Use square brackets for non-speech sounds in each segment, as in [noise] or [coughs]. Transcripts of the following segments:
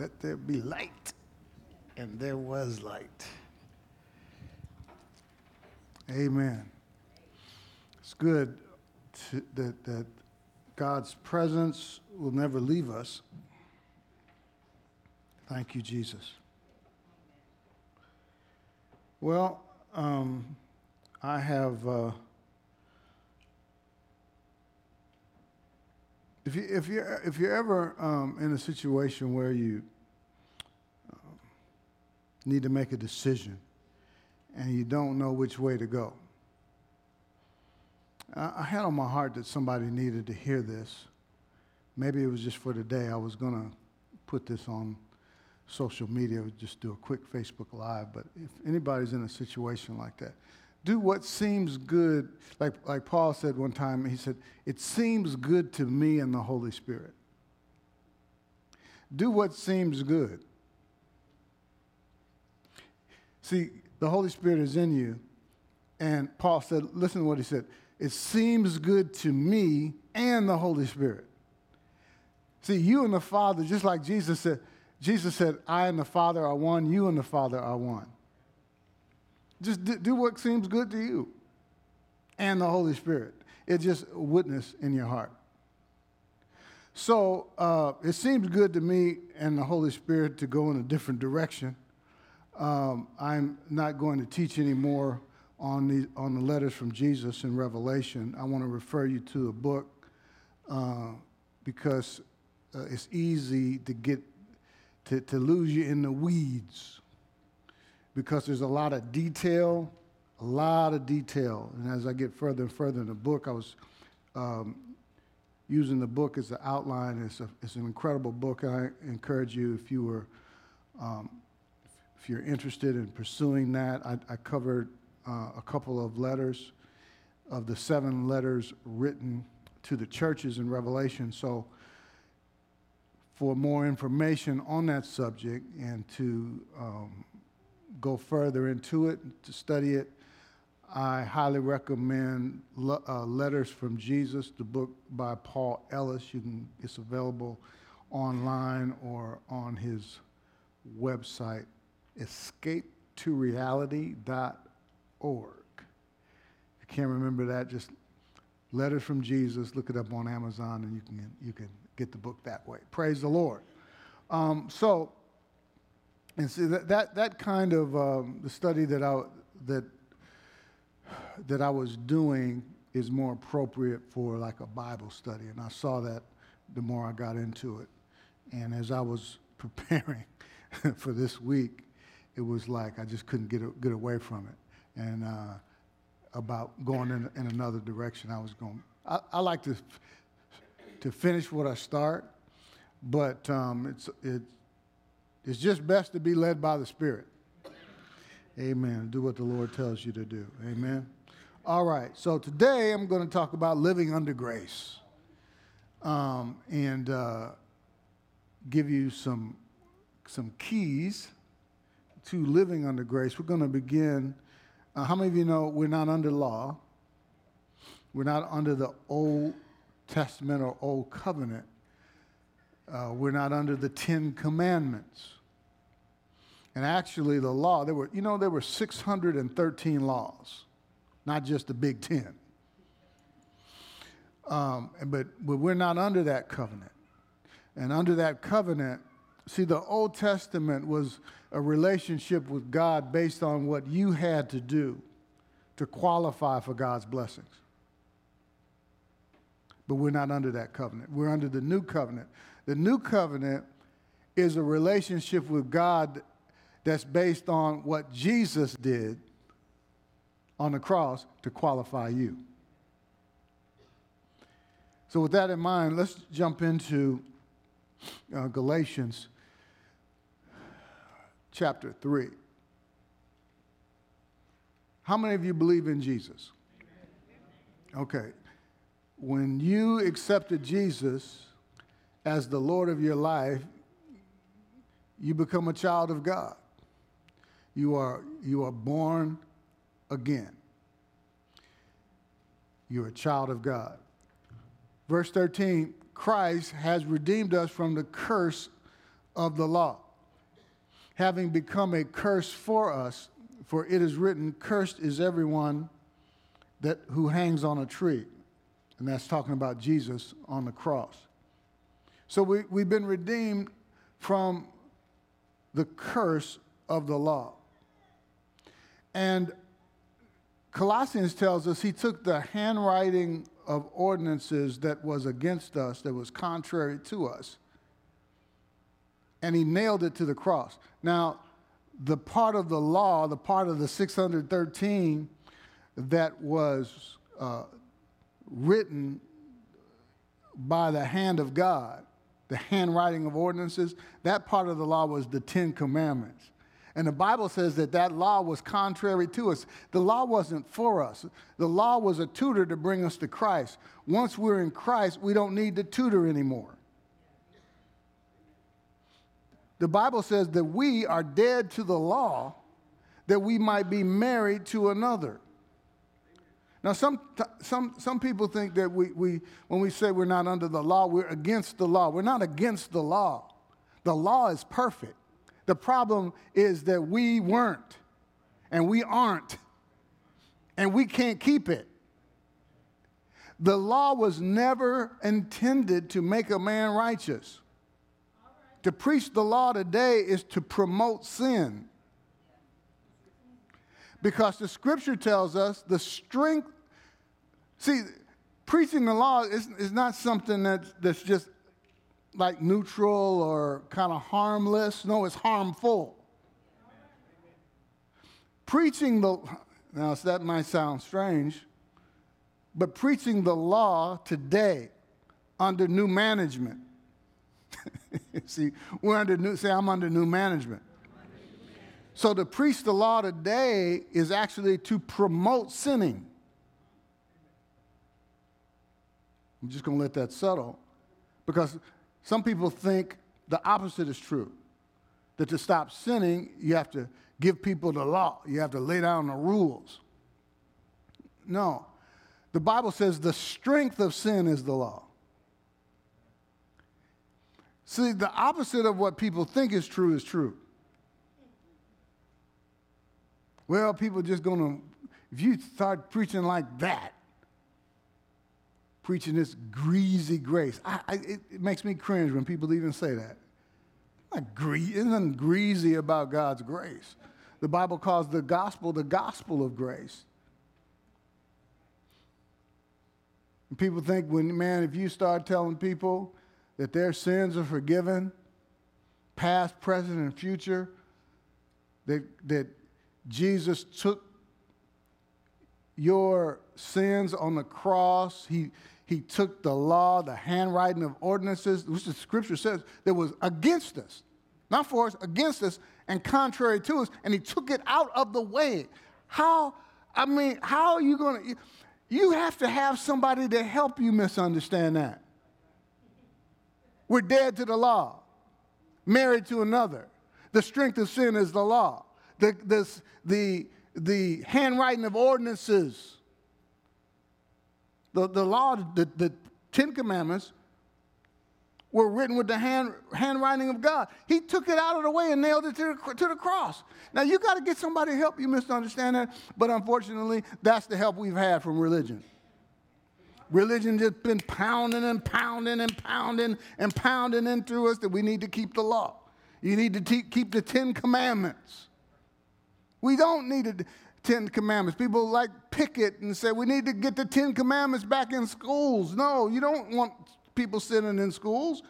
Let there be light. And there was light. Amen. It's good to, that, that God's presence will never leave us. Thank you, Jesus. Well, um, I have. Uh, if you if you if you're ever um, in a situation where you um, need to make a decision and you don't know which way to go, I, I had on my heart that somebody needed to hear this. Maybe it was just for today. I was going to put this on social media, just do a quick Facebook Live. But if anybody's in a situation like that, do what seems good. Like, like Paul said one time, he said, It seems good to me and the Holy Spirit. Do what seems good. See, the Holy Spirit is in you. And Paul said, Listen to what he said. It seems good to me and the Holy Spirit. See, you and the Father, just like Jesus said, Jesus said, I and the Father are one, you and the Father are one. Just do what seems good to you and the Holy Spirit. It's just witness in your heart. So uh, it seems good to me and the Holy Spirit to go in a different direction. Um, I'm not going to teach anymore on the, on the letters from Jesus in Revelation. I want to refer you to a book uh, because uh, it's easy to get to, to lose you in the weeds because there's a lot of detail, a lot of detail. And as I get further and further in the book, I was um, using the book as an outline. It's, a, it's an incredible book. I encourage you, if you were, um, if you're interested in pursuing that, I, I covered uh, a couple of letters of the seven letters written to the churches in Revelation. So for more information on that subject and to um, go further into it, to study it, I highly recommend Le- uh, Letters from Jesus, the book by Paul Ellis. You can, it's available online or on his website, escapetoreality.org. If you can't remember that, just Letters from Jesus, look it up on Amazon and you can, you can get the book that way. Praise the Lord. Um, so, and see that, that, that kind of um, the study that I, that, that I was doing is more appropriate for like a Bible study. And I saw that the more I got into it. And as I was [laughs] preparing for this week, it was like I just couldn't get, get away from it. And uh, about going in, in another direction, I was going. I, I like to to finish what I start, but um, it's, it, it's just best to be led by the Spirit. Amen. Do what the Lord tells you to do. Amen. All right. So today I'm going to talk about living under grace um, and uh, give you some, some keys to living under grace. We're going to begin. Uh, how many of you know we're not under law? We're not under the old Testament or Old Covenant. Uh, we're not under the Ten Commandments. And actually, the law, there were, you know, there were 613 laws, not just the Big Ten. Um, but, but we're not under that covenant. And under that covenant, see, the Old Testament was a relationship with God based on what you had to do to qualify for God's blessings but we're not under that covenant. We're under the new covenant. The new covenant is a relationship with God that's based on what Jesus did on the cross to qualify you. So, with that in mind, let's jump into uh, Galatians chapter 3. How many of you believe in Jesus? Okay when you accepted Jesus as the Lord of your life, you become a child of God. You are, you are born again. You're a child of God. Verse 13 Christ has redeemed us from the curse of the law, having become a curse for us, for it is written, Cursed is everyone that, who hangs on a tree. And that's talking about Jesus on the cross. So we, we've been redeemed from the curse of the law. And Colossians tells us he took the handwriting of ordinances that was against us, that was contrary to us, and he nailed it to the cross. Now, the part of the law, the part of the 613 that was uh, written by the hand of God, the handwriting of ordinances, that part of the law was the Ten Commandments. And the Bible says that that law was contrary to us. The law wasn't for us. The law was a tutor to bring us to Christ. Once we're in Christ, we don't need the tutor anymore. The Bible says that we are dead to the law that we might be married to another. Now, some, some, some people think that we, we, when we say we're not under the law, we're against the law. We're not against the law. The law is perfect. The problem is that we weren't, and we aren't, and we can't keep it. The law was never intended to make a man righteous. To preach the law today is to promote sin because the scripture tells us the strength. See, preaching the law is, is not something that's, that's just like neutral or kind of harmless. No, it's harmful. Preaching the, now that might sound strange, but preaching the law today under new management. [laughs] see, we're under new, say, I'm under new management. So to preach the law today is actually to promote sinning. I'm just going to let that settle because some people think the opposite is true. That to stop sinning, you have to give people the law, you have to lay down the rules. No. The Bible says the strength of sin is the law. See, the opposite of what people think is true is true. Well, people just going to, if you start preaching like that, preaching this greasy grace, I, I, it, it, makes me cringe when people even say that. Not gre- nothing greasy about God's grace. The Bible calls the gospel the gospel of grace. And people think when, man, if you start telling people that their sins are forgiven, past, present, and future, that, that Jesus took your sins on the cross. He, he took the law, the handwriting of ordinances, which the scripture says that was against us, not for us, against us, and contrary to us, and he took it out of the way. How, I mean, how are you going to, you have to have somebody to help you misunderstand that. We're dead to the law, married to another. The strength of sin is the law the, this, the, the handwriting of ordinances, the, the law, the, the Ten Commandments were written with the hand, handwriting of God. He took it out of the way and nailed it to the, to the cross. Now, you got to get somebody to help you misunderstand that, but unfortunately, that's the help we've had from religion. Religion just been pounding and pounding and pounding and pounding into us that we need to keep the law. You need to te- keep the Ten Commandments. We don't need the Ten Commandments. People like picket and say we need to get the Ten Commandments back in schools. No, you don't want people sitting in schools.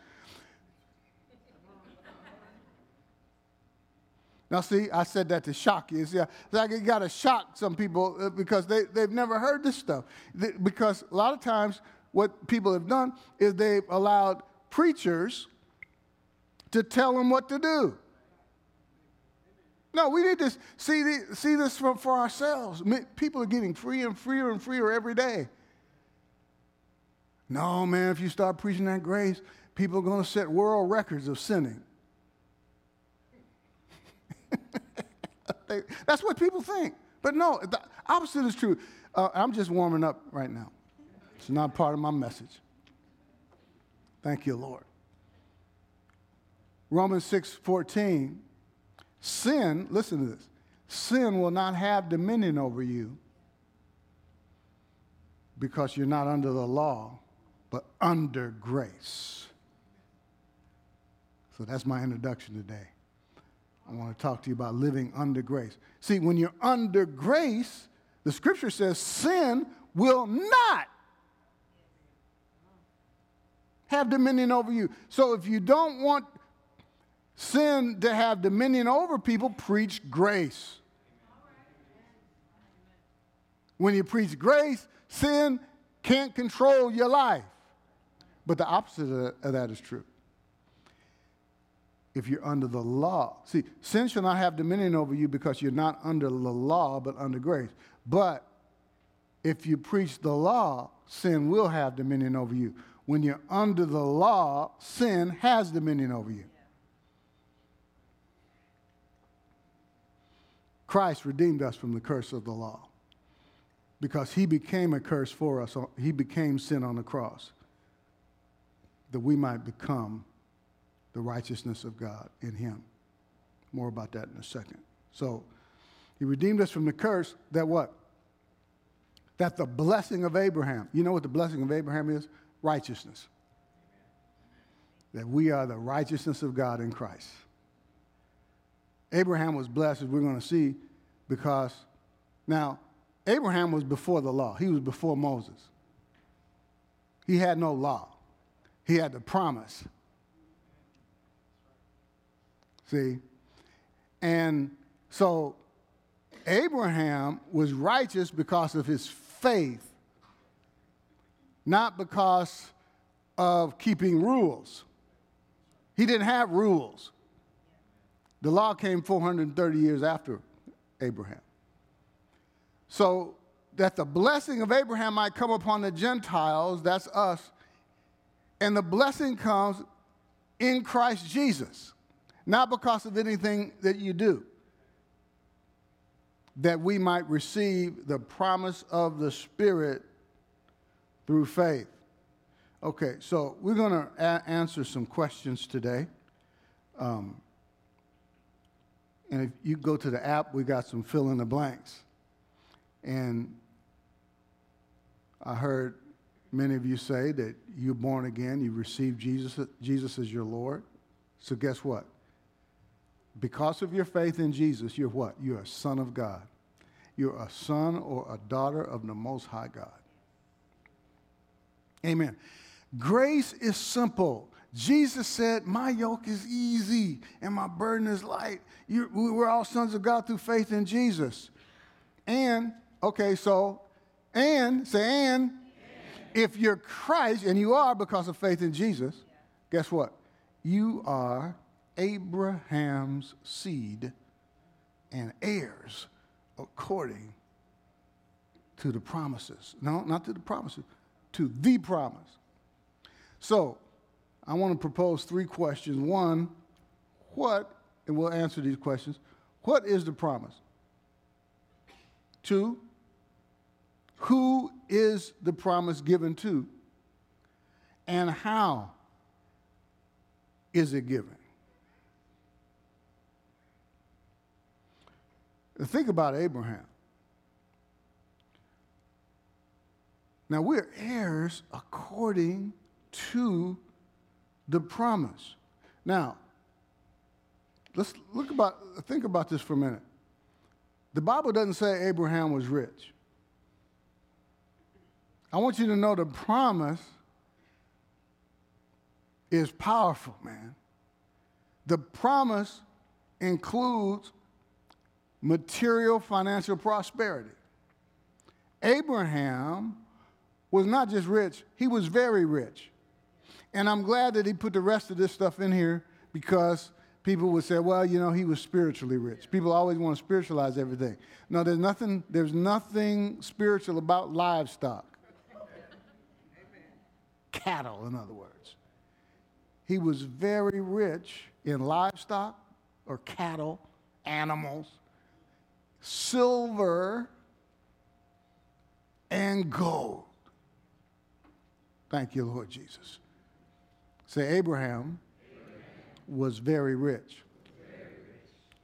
Now, see, I said that to shock you. See, like it got to shock some people uh, because they, they've never heard this stuff. Because a lot of times, what people have done is they've allowed preachers to tell them what to do. No, we need to see, the, see this for, for ourselves. People are getting freer and freer and freer every day. No, man, if you start preaching that grace, people are going to set world records of sinning. [laughs] That's what people think. But no, the opposite is true. Uh, I'm just warming up right now. It's not part of my message. Thank you, Lord. Romans 6 14, sin, listen to this, sin will not have dominion over you because you're not under the law, but under grace. So that's my introduction today. I want to talk to you about living under grace. See, when you're under grace, the scripture says sin will not have dominion over you. So if you don't want sin to have dominion over people, preach grace. When you preach grace, sin can't control your life. But the opposite of that is true. If you're under the law, see, sin shall not have dominion over you because you're not under the law, but under grace. But if you preach the law, sin will have dominion over you. When you're under the law, sin has dominion over you. Christ redeemed us from the curse of the law because he became a curse for us. He became sin on the cross that we might become the righteousness of God in him. More about that in a second. So, he redeemed us from the curse that what? That the blessing of Abraham, you know what the blessing of Abraham is? Righteousness. That we are the righteousness of God in Christ. Abraham was blessed, as we're going to see, because now Abraham was before the law, he was before Moses. He had no law, he had the promise. See? And so Abraham was righteous because of his faith, not because of keeping rules. He didn't have rules. The law came 430 years after Abraham. So that the blessing of Abraham might come upon the Gentiles, that's us, and the blessing comes in Christ Jesus, not because of anything that you do, that we might receive the promise of the Spirit through faith. Okay, so we're going to a- answer some questions today. Um, and if you go to the app, we got some fill in the blanks. And I heard many of you say that you're born again, you received Jesus, Jesus as your Lord. So guess what? Because of your faith in Jesus, you're what? You're a son of God. You're a son or a daughter of the Most High God. Amen. Grace is simple. Jesus said, My yoke is easy and my burden is light. You're, we're all sons of God through faith in Jesus. And, okay, so, and, say, and, if you're Christ, and you are because of faith in Jesus, guess what? You are Abraham's seed and heirs according to the promises. No, not to the promises, to the promise. So, I want to propose three questions. One, what, and we'll answer these questions, what is the promise? Two, who is the promise given to? And how is it given? Think about Abraham. Now we're heirs according to the promise. Now, let's look about think about this for a minute. The Bible doesn't say Abraham was rich. I want you to know the promise is powerful, man. The promise includes material financial prosperity. Abraham was not just rich, he was very rich. And I'm glad that he put the rest of this stuff in here because people would say, well, you know, he was spiritually rich. People always want to spiritualize everything. No, there's nothing, there's nothing spiritual about livestock. Cattle, in other words. He was very rich in livestock or cattle, animals, silver, and gold. Thank you, Lord Jesus. Say, Abraham, Abraham. was very rich.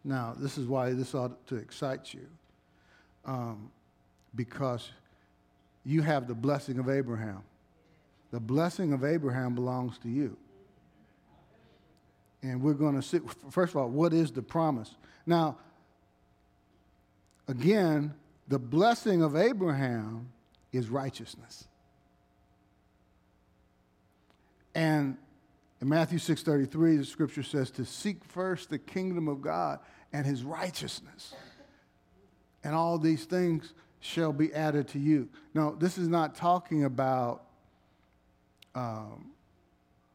Now, this is why this ought to excite you. Um, because you have the blessing of Abraham. The blessing of Abraham belongs to you. And we're going to see, first of all, what is the promise? Now, again, the blessing of Abraham is righteousness. And in Matthew 6:33, the scripture says to seek first the kingdom of God and his righteousness. And all these things shall be added to you. Now, this is not talking about um,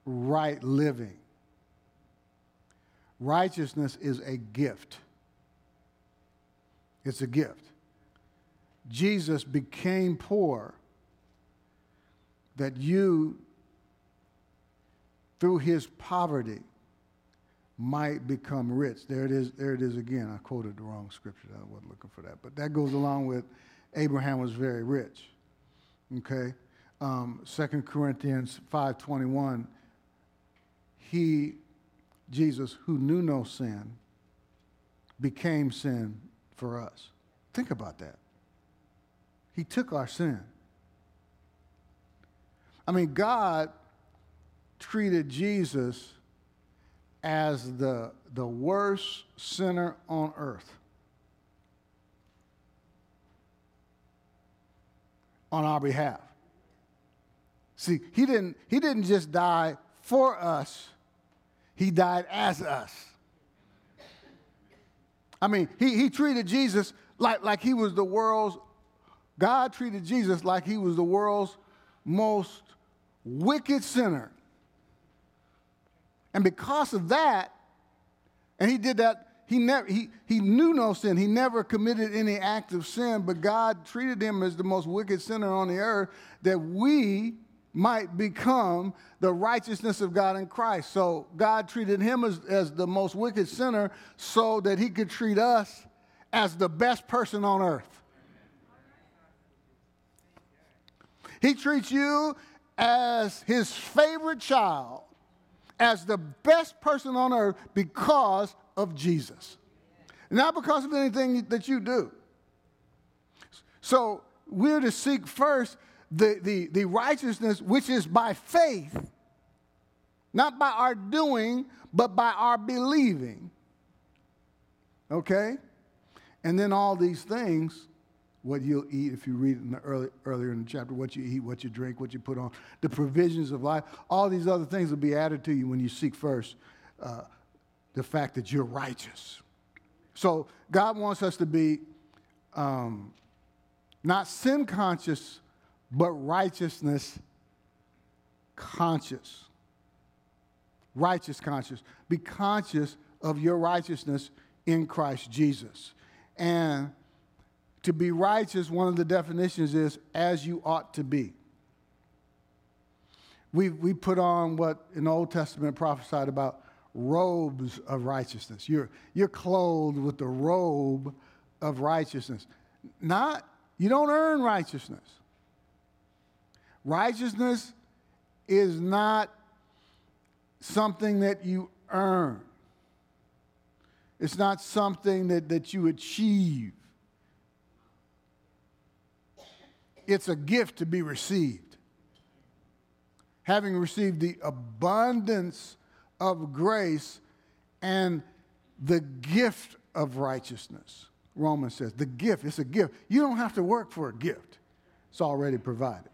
right living. Righteousness is a gift. It's a gift. Jesus became poor that you, through his poverty, might become rich. There it is, there it is again. I quoted the wrong scripture. I wasn't looking for that. But that goes along with Abraham was very rich. Okay? Um, 2 Corinthians 5.21, he, Jesus, who knew no sin, became sin for us. Think about that. He took our sin. I mean, God treated Jesus as the, the worst sinner on earth. On our behalf. See, he didn't, he didn't just die for us, he died as us. I mean, he, he treated Jesus like, like he was the world's, God treated Jesus like he was the world's most wicked sinner. And because of that, and he did that, he, never, he, he knew no sin. He never committed any act of sin, but God treated him as the most wicked sinner on the earth that we might become the righteousness of God in Christ. So God treated him as, as the most wicked sinner so that he could treat us as the best person on earth. He treats you as his favorite child as the best person on earth because of Jesus, not because of anything that you do. So we're to seek first the, the, the righteousness which is by faith, not by our doing, but by our believing. Okay? And then all these things what you'll eat if you read in the early, earlier in the chapter, what you eat, what you drink, what you put on, the provisions of life, all these other things will be added to you when you seek first uh, the fact that you're righteous. So God wants us to be um, not sin conscious, but righteousness conscious. Righteous conscious. Be conscious of your righteousness in Christ Jesus. And to be righteous, one of the definitions is as you ought to be. We, we put on what the Old Testament prophesied about robes of righteousness. You're, you're clothed with the robe of righteousness. Not, you don't earn righteousness. Righteousness is not something that you earn. It's not something that, that you achieve. It's a gift to be received. Having received the abundance of grace and the gift of righteousness. Romans says, the gift, it's a gift. You don't have to work for a gift, it's already provided.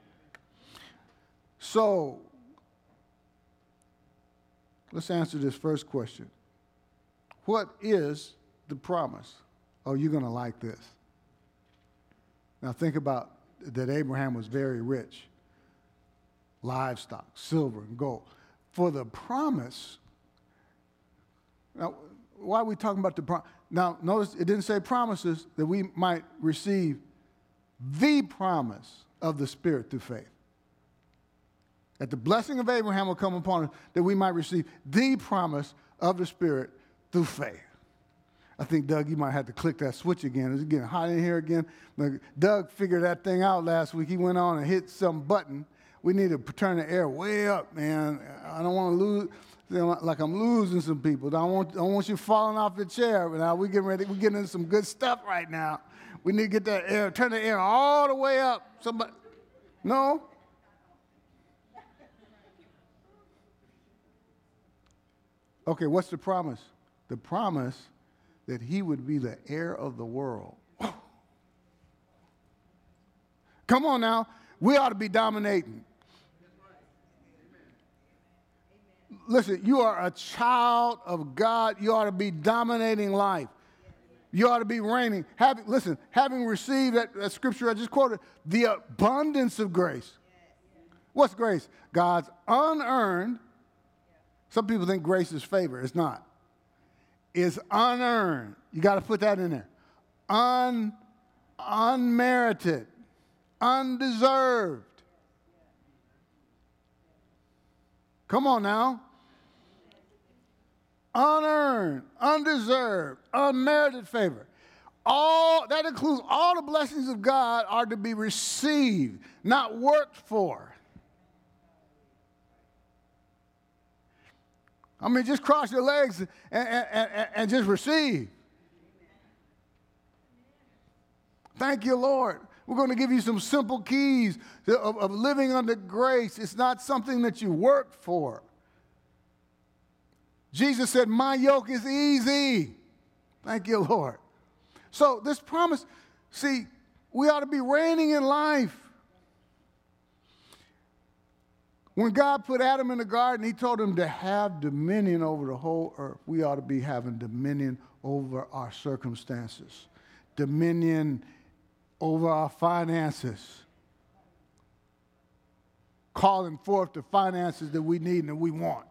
So, let's answer this first question What is the promise? Oh, you're going to like this. Now, think about that Abraham was very rich livestock, silver, and gold. For the promise, now, why are we talking about the promise? Now, notice it didn't say promises that we might receive the promise of the Spirit through faith. That the blessing of Abraham will come upon us, that we might receive the promise of the Spirit through faith. I think, Doug, you might have to click that switch again. It's getting hot in here again. Doug figured that thing out last week. He went on and hit some button. We need to turn the air way up, man. I don't want to lose, like I'm losing some people. I want, I want you falling off the chair. But Now we're getting ready. We're getting into some good stuff right now. We need to get that air, turn the air all the way up. Somebody, no? Okay, what's the promise? The promise that he would be the heir of the world. [gasps] Come on now. We ought to be dominating. Listen, you are a child of God. You ought to be dominating life. You ought to be reigning. Having, listen, having received that, that scripture I just quoted, the abundance of grace. What's grace? God's unearned. Some people think grace is favor. It's not. It's unearned. You got to put that in there. Un, unmerited, undeserved. Come on now unearned, undeserved, unmerited favor. All that includes all the blessings of God are to be received, not worked for. I mean, just cross your legs and, and, and, and just receive. Thank you, Lord. We're going to give you some simple keys of, of living under grace. It's not something that you work for. Jesus said, My yoke is easy. Thank you, Lord. So, this promise, see, we ought to be reigning in life. When God put Adam in the garden, he told him to have dominion over the whole earth. We ought to be having dominion over our circumstances, dominion over our finances, calling forth the finances that we need and that we want.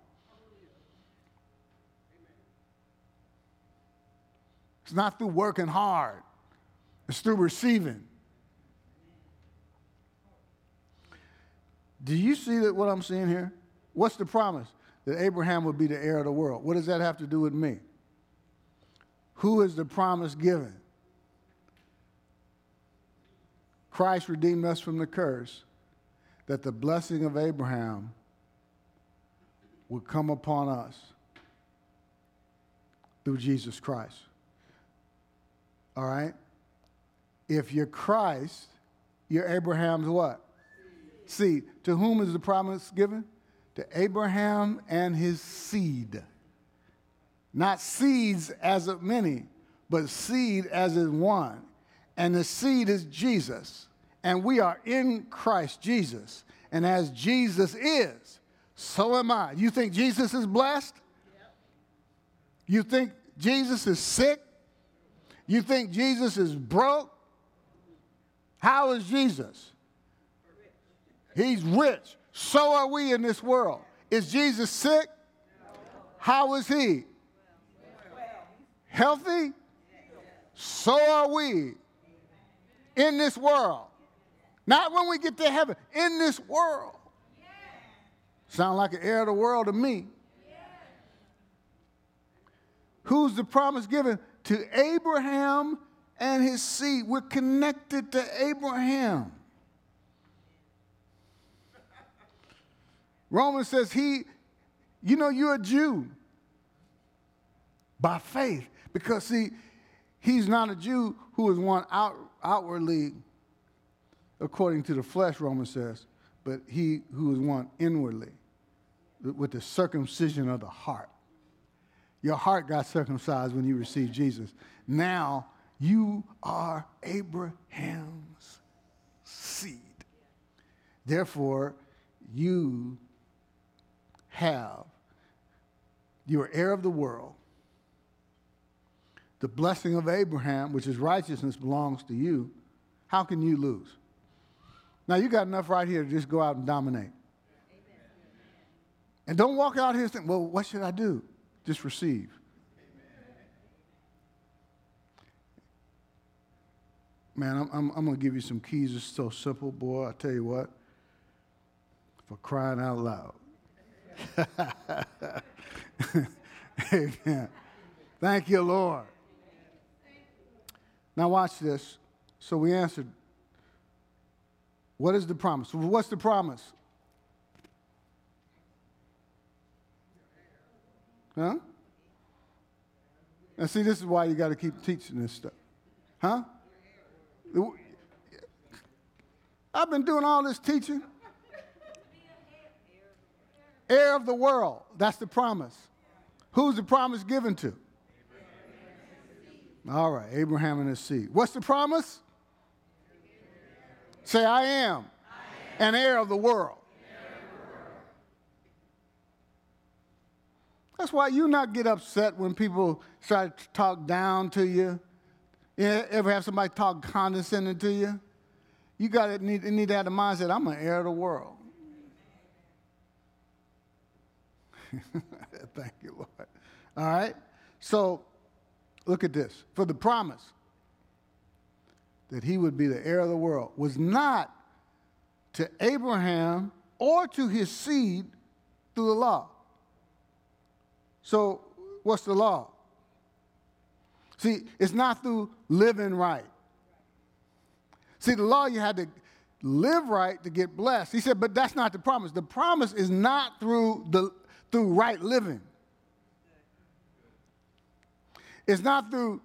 It's not through working hard, it's through receiving. Do you see that what I'm seeing here? What's the promise? That Abraham would be the heir of the world. What does that have to do with me? Who is the promise given? Christ redeemed us from the curse, that the blessing of Abraham would come upon us through Jesus Christ. All right? If you're Christ, you're Abraham's what? Seed. To whom is the promise given? To Abraham and his seed. Not seeds as of many, but seed as in one. And the seed is Jesus. And we are in Christ Jesus. And as Jesus is, so am I. You think Jesus is blessed? You think Jesus is sick? You think Jesus is broke? How is Jesus? He's rich. So are we in this world. Is Jesus sick? How is he? Healthy? So are we in this world. Not when we get to heaven, in this world. Sound like an heir of the world to me. Who's the promise given? to Abraham and his seed. We're connected to Abraham. Romans says he, you know, you're a Jew by faith. Because, see, he's not a Jew who is one out, outwardly according to the flesh, Romans says, but he who is one inwardly with the circumcision of the heart. Your heart got circumcised when you received Jesus. Now you are Abraham's seed. Therefore, you have, you are heir of the world. The blessing of Abraham, which is righteousness, belongs to you. How can you lose? Now, you got enough right here to just go out and dominate. Amen. And don't walk out here saying, well, what should I do? Just receive. Man, I'm, I'm, I'm going to give you some keys. It's so simple, boy. I tell you what, for crying out loud. [laughs] Amen. Thank you, Lord. Now, watch this. So we answered, What is the promise? What's the promise? Huh? And see, this is why you got to keep teaching this stuff. Huh? I've been doing all this teaching. Heir of the world. That's the promise. Who's the promise given to? All right, Abraham and his seed. What's the promise? Say, I am, I am. an heir of the world. That's why you not get upset when people try to talk down to you. you ever have somebody talk condescending to you? You got to need, need to have the mindset, I'm an heir of the world. [laughs] Thank you, Lord. All right? So look at this. For the promise that he would be the heir of the world was not to Abraham or to his seed through the law. So, what's the law? See, it's not through living right. See, the law, you had to live right to get blessed. He said, but that's not the promise. The promise is not through, the, through right living. It's not through,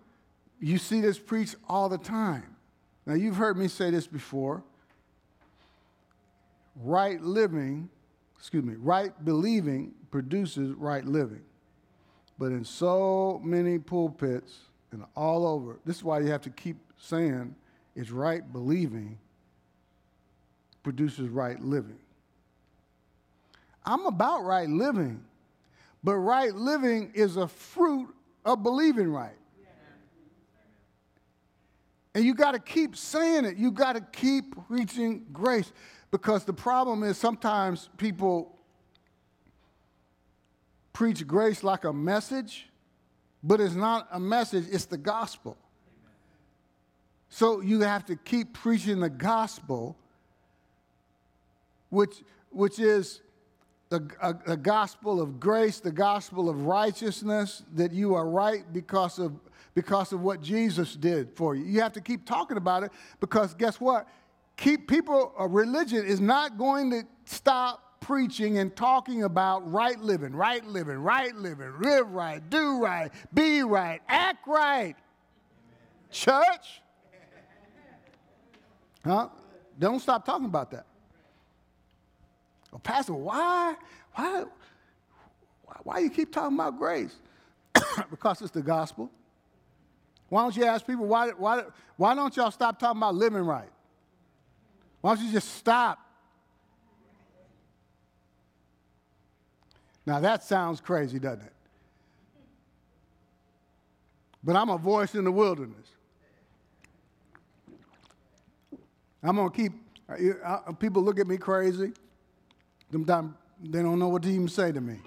you see this preached all the time. Now, you've heard me say this before. Right living, excuse me, right believing produces right living. But in so many pulpits and all over, this is why you have to keep saying it's right believing produces right living. I'm about right living, but right living is a fruit of believing right. And you got to keep saying it. You got to keep preaching grace because the problem is sometimes people preach grace like a message, but it's not a message, it's the gospel. So you have to keep preaching the gospel, which, which is the, uh, a, a gospel of grace, the gospel of righteousness, that you are right because of, because of what Jesus did for you. You have to keep talking about it because guess what? Keep people, religion is not going to stop preaching and talking about right living, right living, right living, live right, do right, be right, act right. Church? Huh? Don't stop talking about that. Well, Pastor, why? Why? Why you keep talking about grace? [coughs] because it's the gospel. Why don't you ask people, why, why, why don't y'all stop talking about living right? Why don't you just stop Now that sounds crazy, doesn't it? But I'm a voice in the wilderness. I'm going to keep, uh, people look at me crazy. Sometimes they don't know what to even say to me.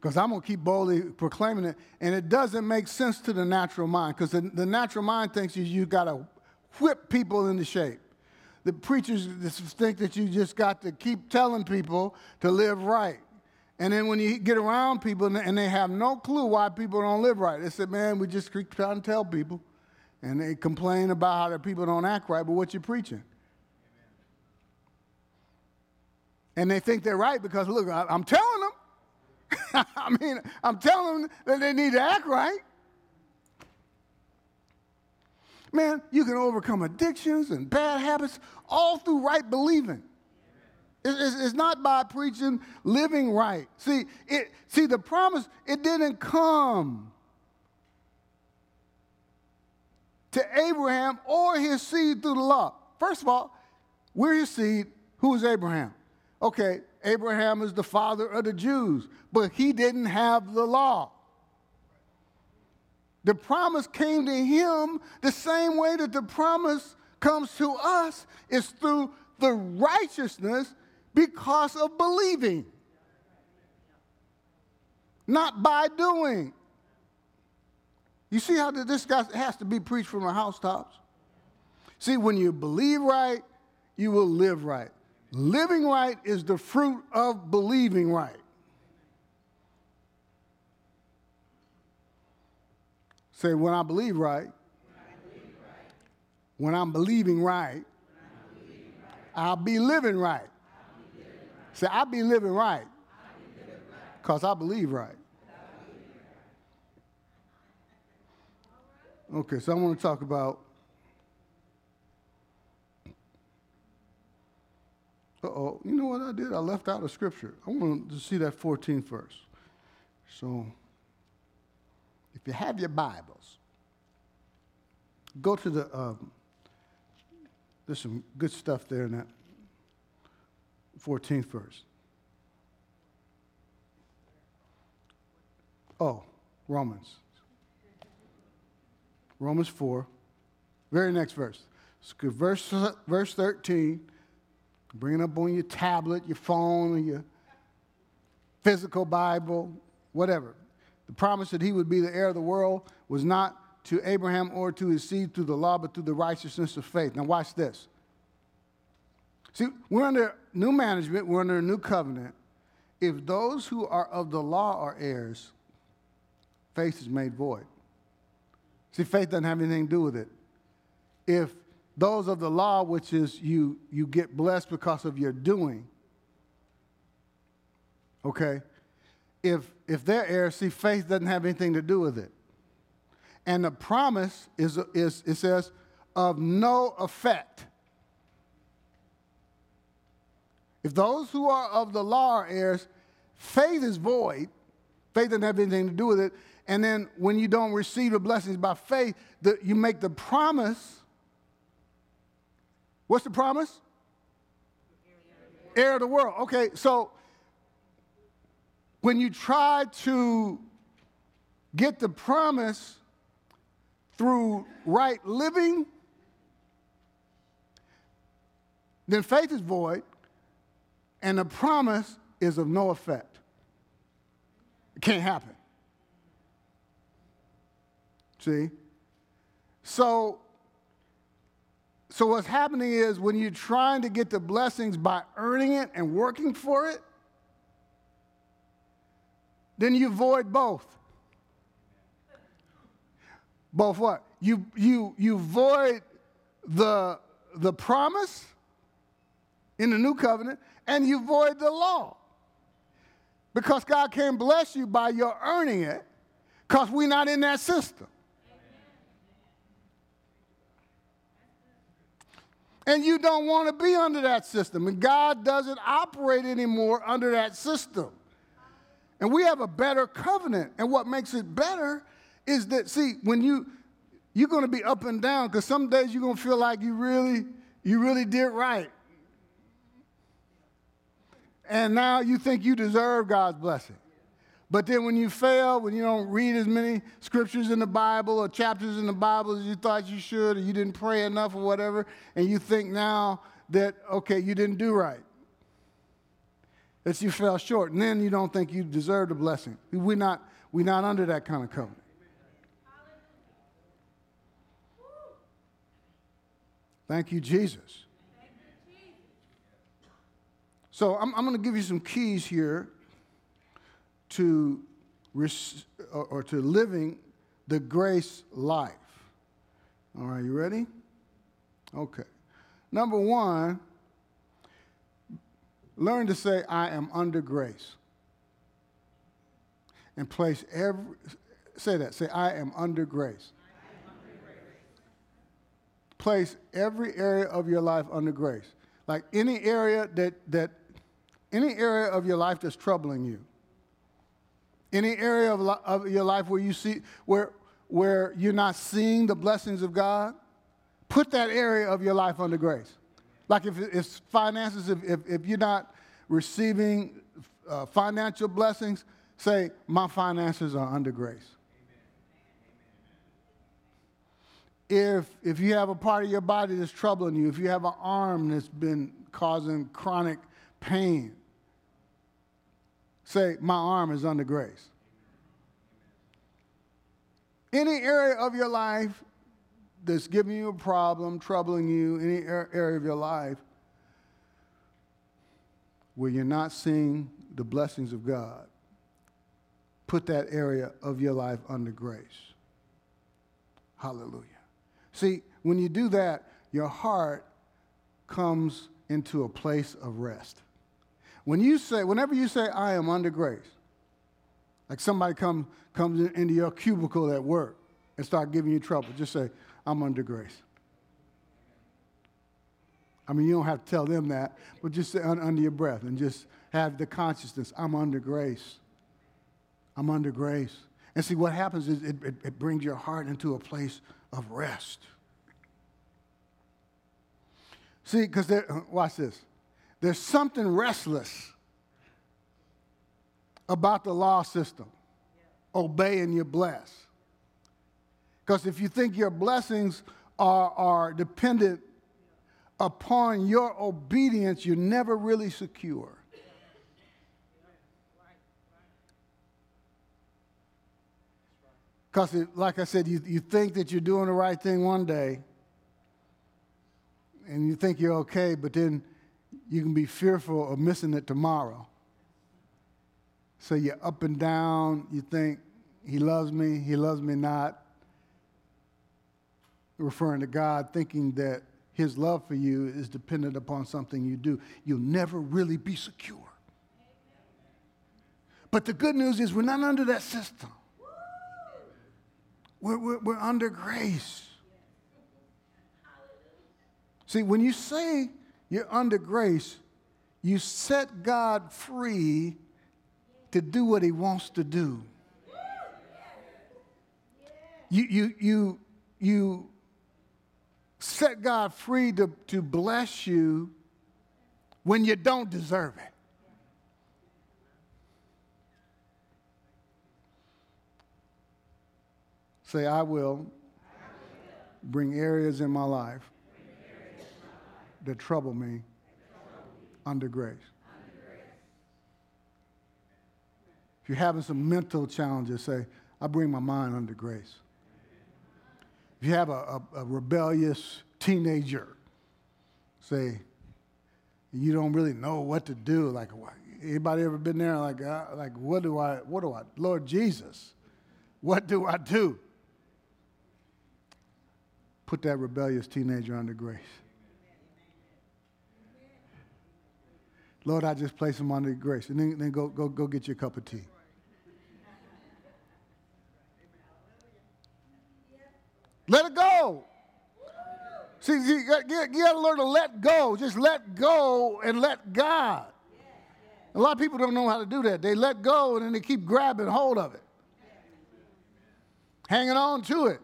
Because I'm going to keep boldly proclaiming it. And it doesn't make sense to the natural mind because the, the natural mind thinks you, you got to whip people into shape the preachers think that you just got to keep telling people to live right. And then when you get around people and they have no clue why people don't live right, they say, man, we just keep trying to tell people. And they complain about how the people don't act right, but what you preaching? And they think they're right because, look, I'm telling them. [laughs] I mean, I'm telling them that they need to act right. Man, you can overcome addictions and bad habits all through right believing. It's, not by preaching living right. See, it, see, the promise, it didn't come to Abraham or his seed through the law. First of all, we're his seed. Who is Abraham? Okay, Abraham is the father of the Jews, but he didn't have the law. The promise came to him the same way that the promise comes to us is through the righteousness because of believing, not by doing. You see how this guy has to be preached from the housetops? See, when you believe right, you will live right. Living right is the fruit of believing right. Say, when I believe right, when I'm believing right, I'll be living right. Say, I'll be living right. Because I believe right. Okay, so I want to talk about. Oh, you know what I did? I left out a scripture. I want to see that 14th verse. So, if you have your Bibles, go to the. Um, there's some good stuff there in that 14th verse. Oh, Romans. Romans 4, very next verse. Verse, verse 13, bring it up on your tablet, your phone, or your physical Bible, whatever. The promise that he would be the heir of the world was not to Abraham or to his seed through the law, but through the righteousness of faith. Now, watch this. See, we're under new management, we're under a new covenant. If those who are of the law are heirs, faith is made void. See, faith doesn't have anything to do with it. If those of the law, which is you, you get blessed because of your doing, okay? If, if they're heirs, see, faith doesn't have anything to do with it. And the promise is, is it says, of no effect. If those who are of the law are heirs, faith is void. Faith doesn't have anything to do with it. And then when you don't receive the blessings by faith, the, you make the promise. What's the promise? Heir of the world. Okay, so when you try to get the promise through right living, then faith is void and the promise is of no effect. It can't happen. See? So, so what's happening is when you're trying to get the blessings by earning it and working for it, then you void both. Both what? You you you void the the promise in the new covenant and you void the law. Because God can't bless you by your earning it because we're not in that system. And you don't want to be under that system. And God doesn't operate anymore under that system. And we have a better covenant. And what makes it better is that, see, when you, you're going to be up and down because some days you're going to feel like you really, you really did right. And now you think you deserve God's blessing. But then when you fail, when you don't read as many scriptures in the Bible or chapters in the Bible as you thought you should, or you didn't pray enough or whatever, and you think now that, okay, you didn't do right, that you fell short, and then you don't think you deserve the blessing. We're not, we're not under that kind of covenant. Thank you, Jesus. So I'm, I'm going to give you some keys here to or to living the grace life. All right, you ready? Okay. Number one, learn to say, I am under grace. And place every, say that, say, I am under grace. Am under grace. Place every area of your life under grace. Like any area that, that, any area of your life that's troubling you any area of, of your life where you see where where you're not seeing the blessings of God, put that area of your life under grace. Like if it's finances, if, if, if you're not receiving uh, financial blessings, say, My finances are under grace. If, if you have a part of your body that's troubling you, if you have an arm that's been causing chronic pain, Say, my arm is under grace. Any area of your life that's giving you a problem, troubling you, any area of your life where you're not seeing the blessings of God, put that area of your life under grace. Hallelujah. See, when you do that, your heart comes into a place of rest. When you say, whenever you say, I am under grace, Like somebody come, comes into your cubicle at work and start giving you trouble. Just say, I'm under grace. I mean, you don't have to tell them that, but just say under your breath and just have the consciousness I'm under grace. I'm under grace. And see, what happens is it, it, it brings your heart into a place of rest. See, because uh, watch this. There's something restless about the law system. Obey and you're blessed. Because if you think your blessings are, are dependent upon your obedience, you're never really secure. Because, like I said, you, you think that you're doing the right thing one day, and you think you're okay, but then you can be fearful of missing it tomorrow. So you're up and down. You think, He loves me, He loves me not. Referring to God, thinking that His love for you is dependent upon something you do. You'll never really be secure. But the good news is we're not under that system, we're, we're, we're under grace. See, when you say you're under grace, you set God free to do what he wants to do. You, you, you, you set God free to, to bless you when you don't deserve it. Say, I will bring areas in my life that trouble me under grace. If you're having some mental challenges, say, I bring my mind under grace. If you have a, a, a rebellious teenager, say, you don't really know what to do. Like, anybody ever been there? Like, uh, like, what do I, what do I, Lord Jesus, what do I do? Put that rebellious teenager under grace. Lord, I just place him under grace. And then, then go, go, go get you a cup of tea. Let it go. See, you, got, you got to learn to let go. Just let go and let God. A lot of people don't know how to do that. They let go and then they keep grabbing hold of it, hanging on to it.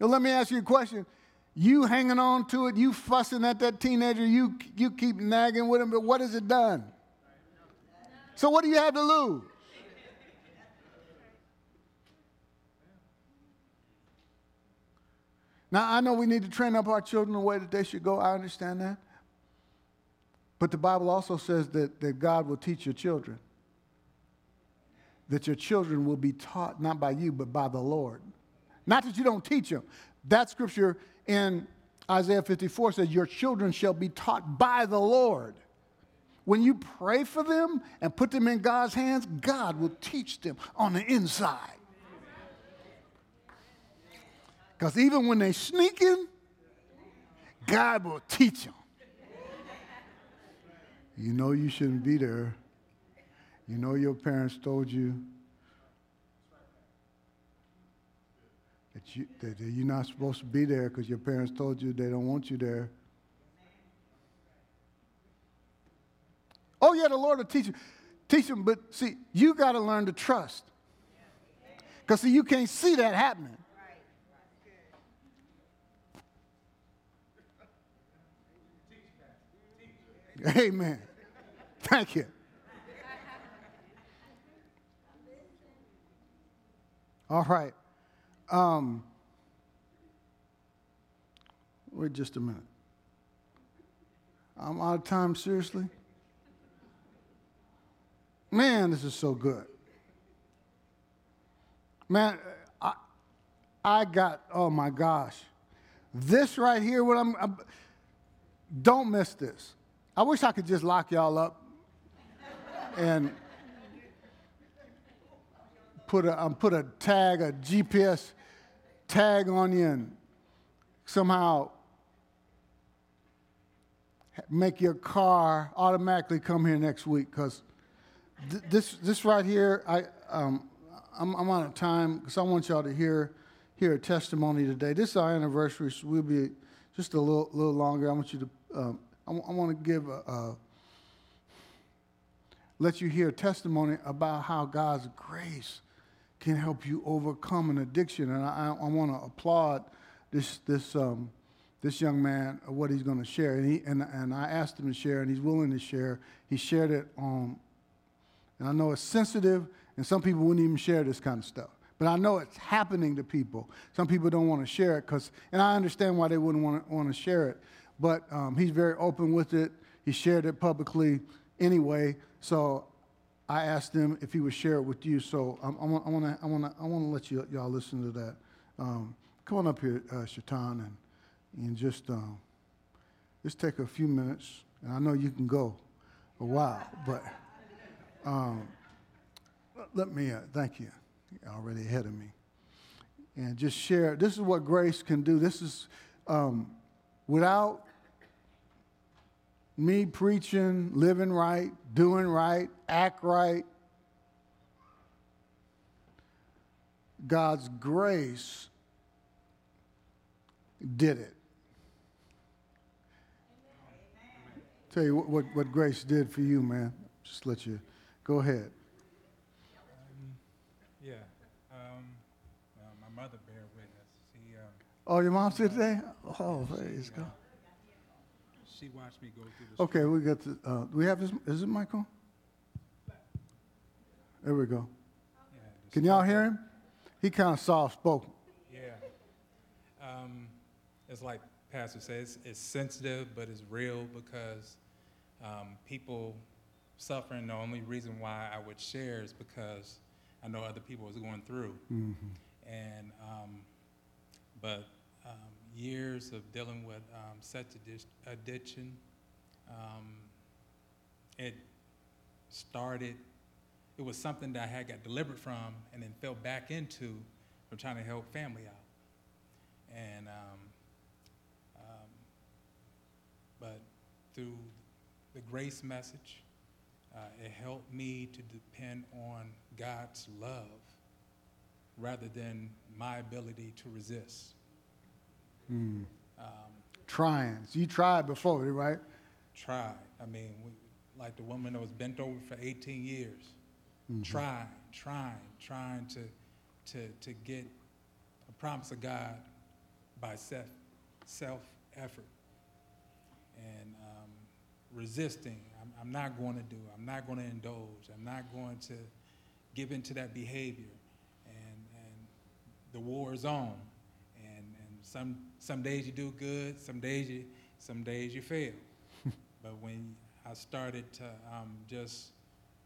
Now, let me ask you a question. You hanging on to it, you fussing at that teenager, you, you keep nagging with him, but what has it done? So, what do you have to lose? Now, I know we need to train up our children the way that they should go. I understand that. But the Bible also says that, that God will teach your children. That your children will be taught not by you, but by the Lord. Not that you don't teach them. That scripture in Isaiah 54 says, Your children shall be taught by the Lord. When you pray for them and put them in God's hands, God will teach them on the inside. Because even when they sneaking, God will teach them. You know you shouldn't be there. You know your parents told you that, you, that you're not supposed to be there because your parents told you they don't want you there. Oh, yeah, the Lord will teach you. Teach them, but see, you got to learn to trust. Because, see, you can't see that happening. Amen. Thank you. All right. Um, wait just a minute. I'm out of time, seriously? Man, this is so good. Man, I, I got, oh my gosh. This right here, what I'm, I'm don't miss this. I wish I could just lock y'all up and put a, um, put a tag, a GPS tag on and somehow make your car automatically come here next week because th- this this right here, I um, I'm, I'm out of time because I want y'all to hear hear a testimony today. This is our anniversary, so we'll be just a little little longer. I want you to um, I, w- I want to give a, a let you hear testimony about how God's grace can help you overcome an addiction, and I, I, want to applaud this this um, this young man what he's going to share, and he and and I asked him to share, and he's willing to share. He shared it on and I know it's sensitive, and some people wouldn't even share this kind of stuff. But I know it's happening to people. Some people don't want to share it because, and I understand why they wouldn't want to, want to share it. But um, he's very open with it. He shared it publicly anyway. So I asked him if he would share it with you. So um, I want to I want to I want to let you y'all listen to that. Um, come on up here, uh, Shaitan, and and just um, just take a few minutes. And I know you can go a while, but. Um, let me, uh, thank you. You're already ahead of me. And just share. This is what grace can do. This is um, without me preaching, living right, doing right, act right. God's grace did it. Tell you what, what, what grace did for you, man. Just let you go ahead. Um, yeah. Um, well, my mother bear witness. She, um, Oh, your mom's here today? Oh, praise God. She watched me go through the. Okay, we got the, uh, do we have this, is it Michael? There we go. Yeah, the Can y'all hear him? He kind of soft spoken. Yeah. Um, it's like Pastor says, it's sensitive, but it's real because um, people suffering. The only reason why I would share is because I know other people was going through. And um, but um, years of dealing with um, such addiction, um, it started. It was something that I had got delivered from, and then fell back into from trying to help family out. And um, um, but through the grace message, uh, it helped me to depend on God's love rather than my ability to resist. Um, Trying. So you tried before, right? tried. I mean, we, like the woman that was bent over for 18 years, trying, trying, trying to, to, to get a promise of God by self, self effort and um, resisting. I'm, I'm not going to do. I'm not going to indulge. I'm not going to give into that behavior. And, and the war is on. Some, some days you do good. Some days you, some days you fail. [laughs] but when I started to um, just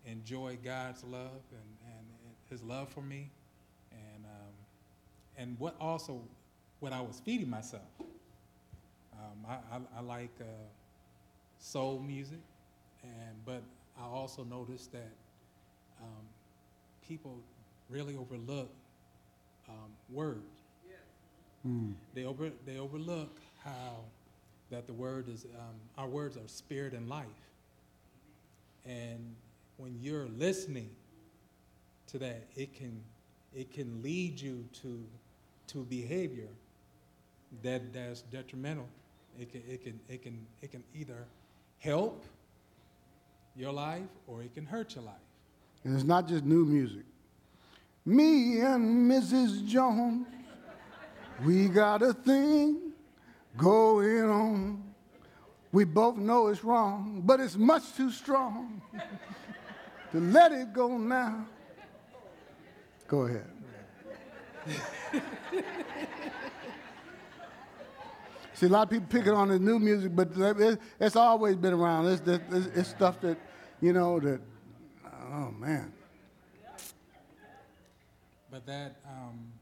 enjoy God's love and, and His love for me, and um, and what also what I was feeding myself. Um, I, I, I like uh, soul music, and but I also noticed that um, people really overlook um, words. They over they overlook how that the word is um, our words are spirit and life. And when you're listening to that, it can it can lead you to to behavior that that's detrimental. It can it can it can it can either help your life or it can hurt your life. And it's not just new music. Me and Mrs. Jones, we got a thing going on. We both know it's wrong, but it's much too strong [laughs] to let it go now. Go ahead. [laughs] See, a lot of people picking on the new music, but it- it's always been around. It's, it's, it's stuff that, you know, that, oh man. But that, um,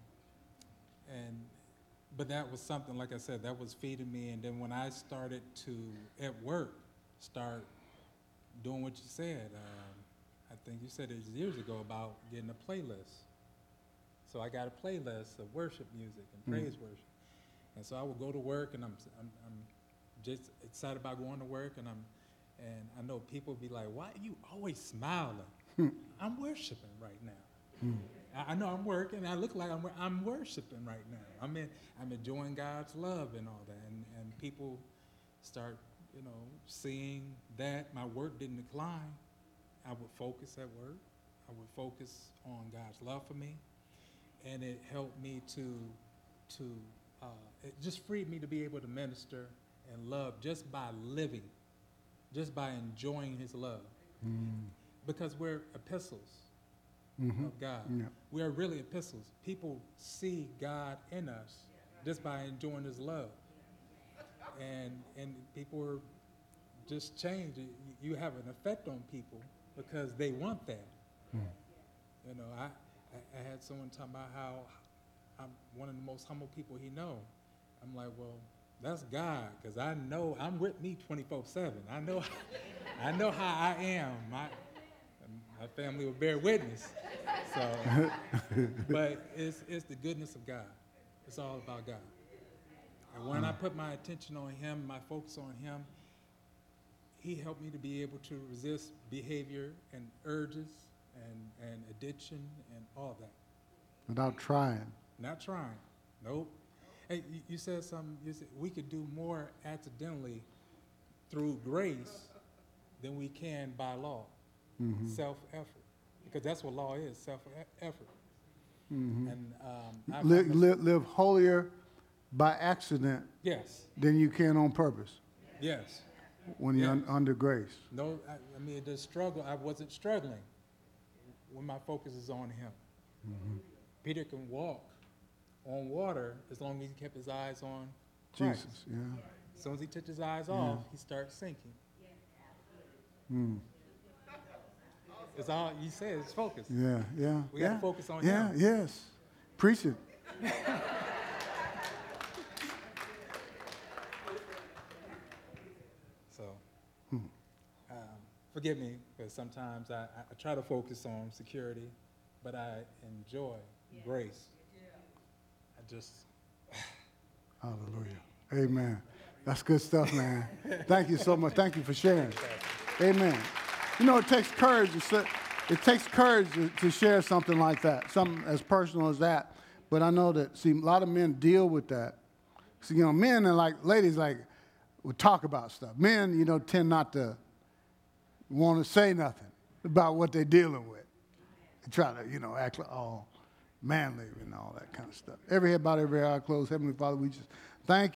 but that was something, like I said, that was feeding me. And then when I started to, at work, start doing what you said, um, I think you said it years ago about getting a playlist. So I got a playlist of worship music and mm-hmm. praise worship. And so I would go to work and I'm, I'm, I'm just excited about going to work and I'm, and I know people be like, why are you always smiling? Hmm. I'm worshiping right now. I, I know I'm working. I look like I'm, I'm worshiping right now. I'm in, I'm enjoying God's love and all that. And, and people start, you know, seeing that my work didn't decline. I would focus at work. I would focus on God's love for me, and it helped me to, to, uh, it just freed me to be able to minister and love just by living, just by enjoying His love, because we're epistles. Mm-hmm. of God. Yeah. We are really epistles. People see God in us just by enjoying His love, and and people are just changed. You- have an effect on people because they want that. Hmm. You know, I, I I had someone talking about how I'm one of the most humble people he know. I'm like, well, that's God, because I know I'm with me 24/7. I know, [laughs] I know how I am. My my family will bear witness. So, [laughs] but it's it's the goodness of God. It's all about God. And when I mm. put my attention on Him, my focus on Him, He helped me to be able to resist behavior and urges and, and addiction and all that. Without trying. Not trying. Nope. Hey, you, you said something. You said we could do more accidentally through grace than we can by law. Mm-hmm. Self effort. Because that's what law is self effort. Mm-hmm. And um, I, Live, live, live holier by accident yes, than you can on purpose yes. when you're un- under grace. No, I, I mean, the struggle, I wasn't struggling when my focus is on him. Mm-hmm. Peter can walk on water as long as he kept his eyes on Christ. Jesus, yeah. As soon as he took his eyes off, he starts sinking. It's all you said It's focus. Yeah, yeah. We yeah. gotta focus on Yeah, him. yes. Preach it. [laughs] So, um, forgive me, because sometimes I, I I try to focus on security, but I enjoy grace. I just, [sighs] Hallelujah. Amen. That's good stuff, man. Thank you so much. Thank you for sharing. Amen. You know, it takes courage. It takes courage to, share something like that, something as personal as that. But I know that, see, a lot of men deal with that. So, you know, men and like ladies, like, would talk about stuff. Men, you know, tend not to want to say nothing about what they're dealing with. They try to, you know, act all oh, manly and all that kind of stuff. Every head bowed, every eye closed. Heavenly Father, we just thank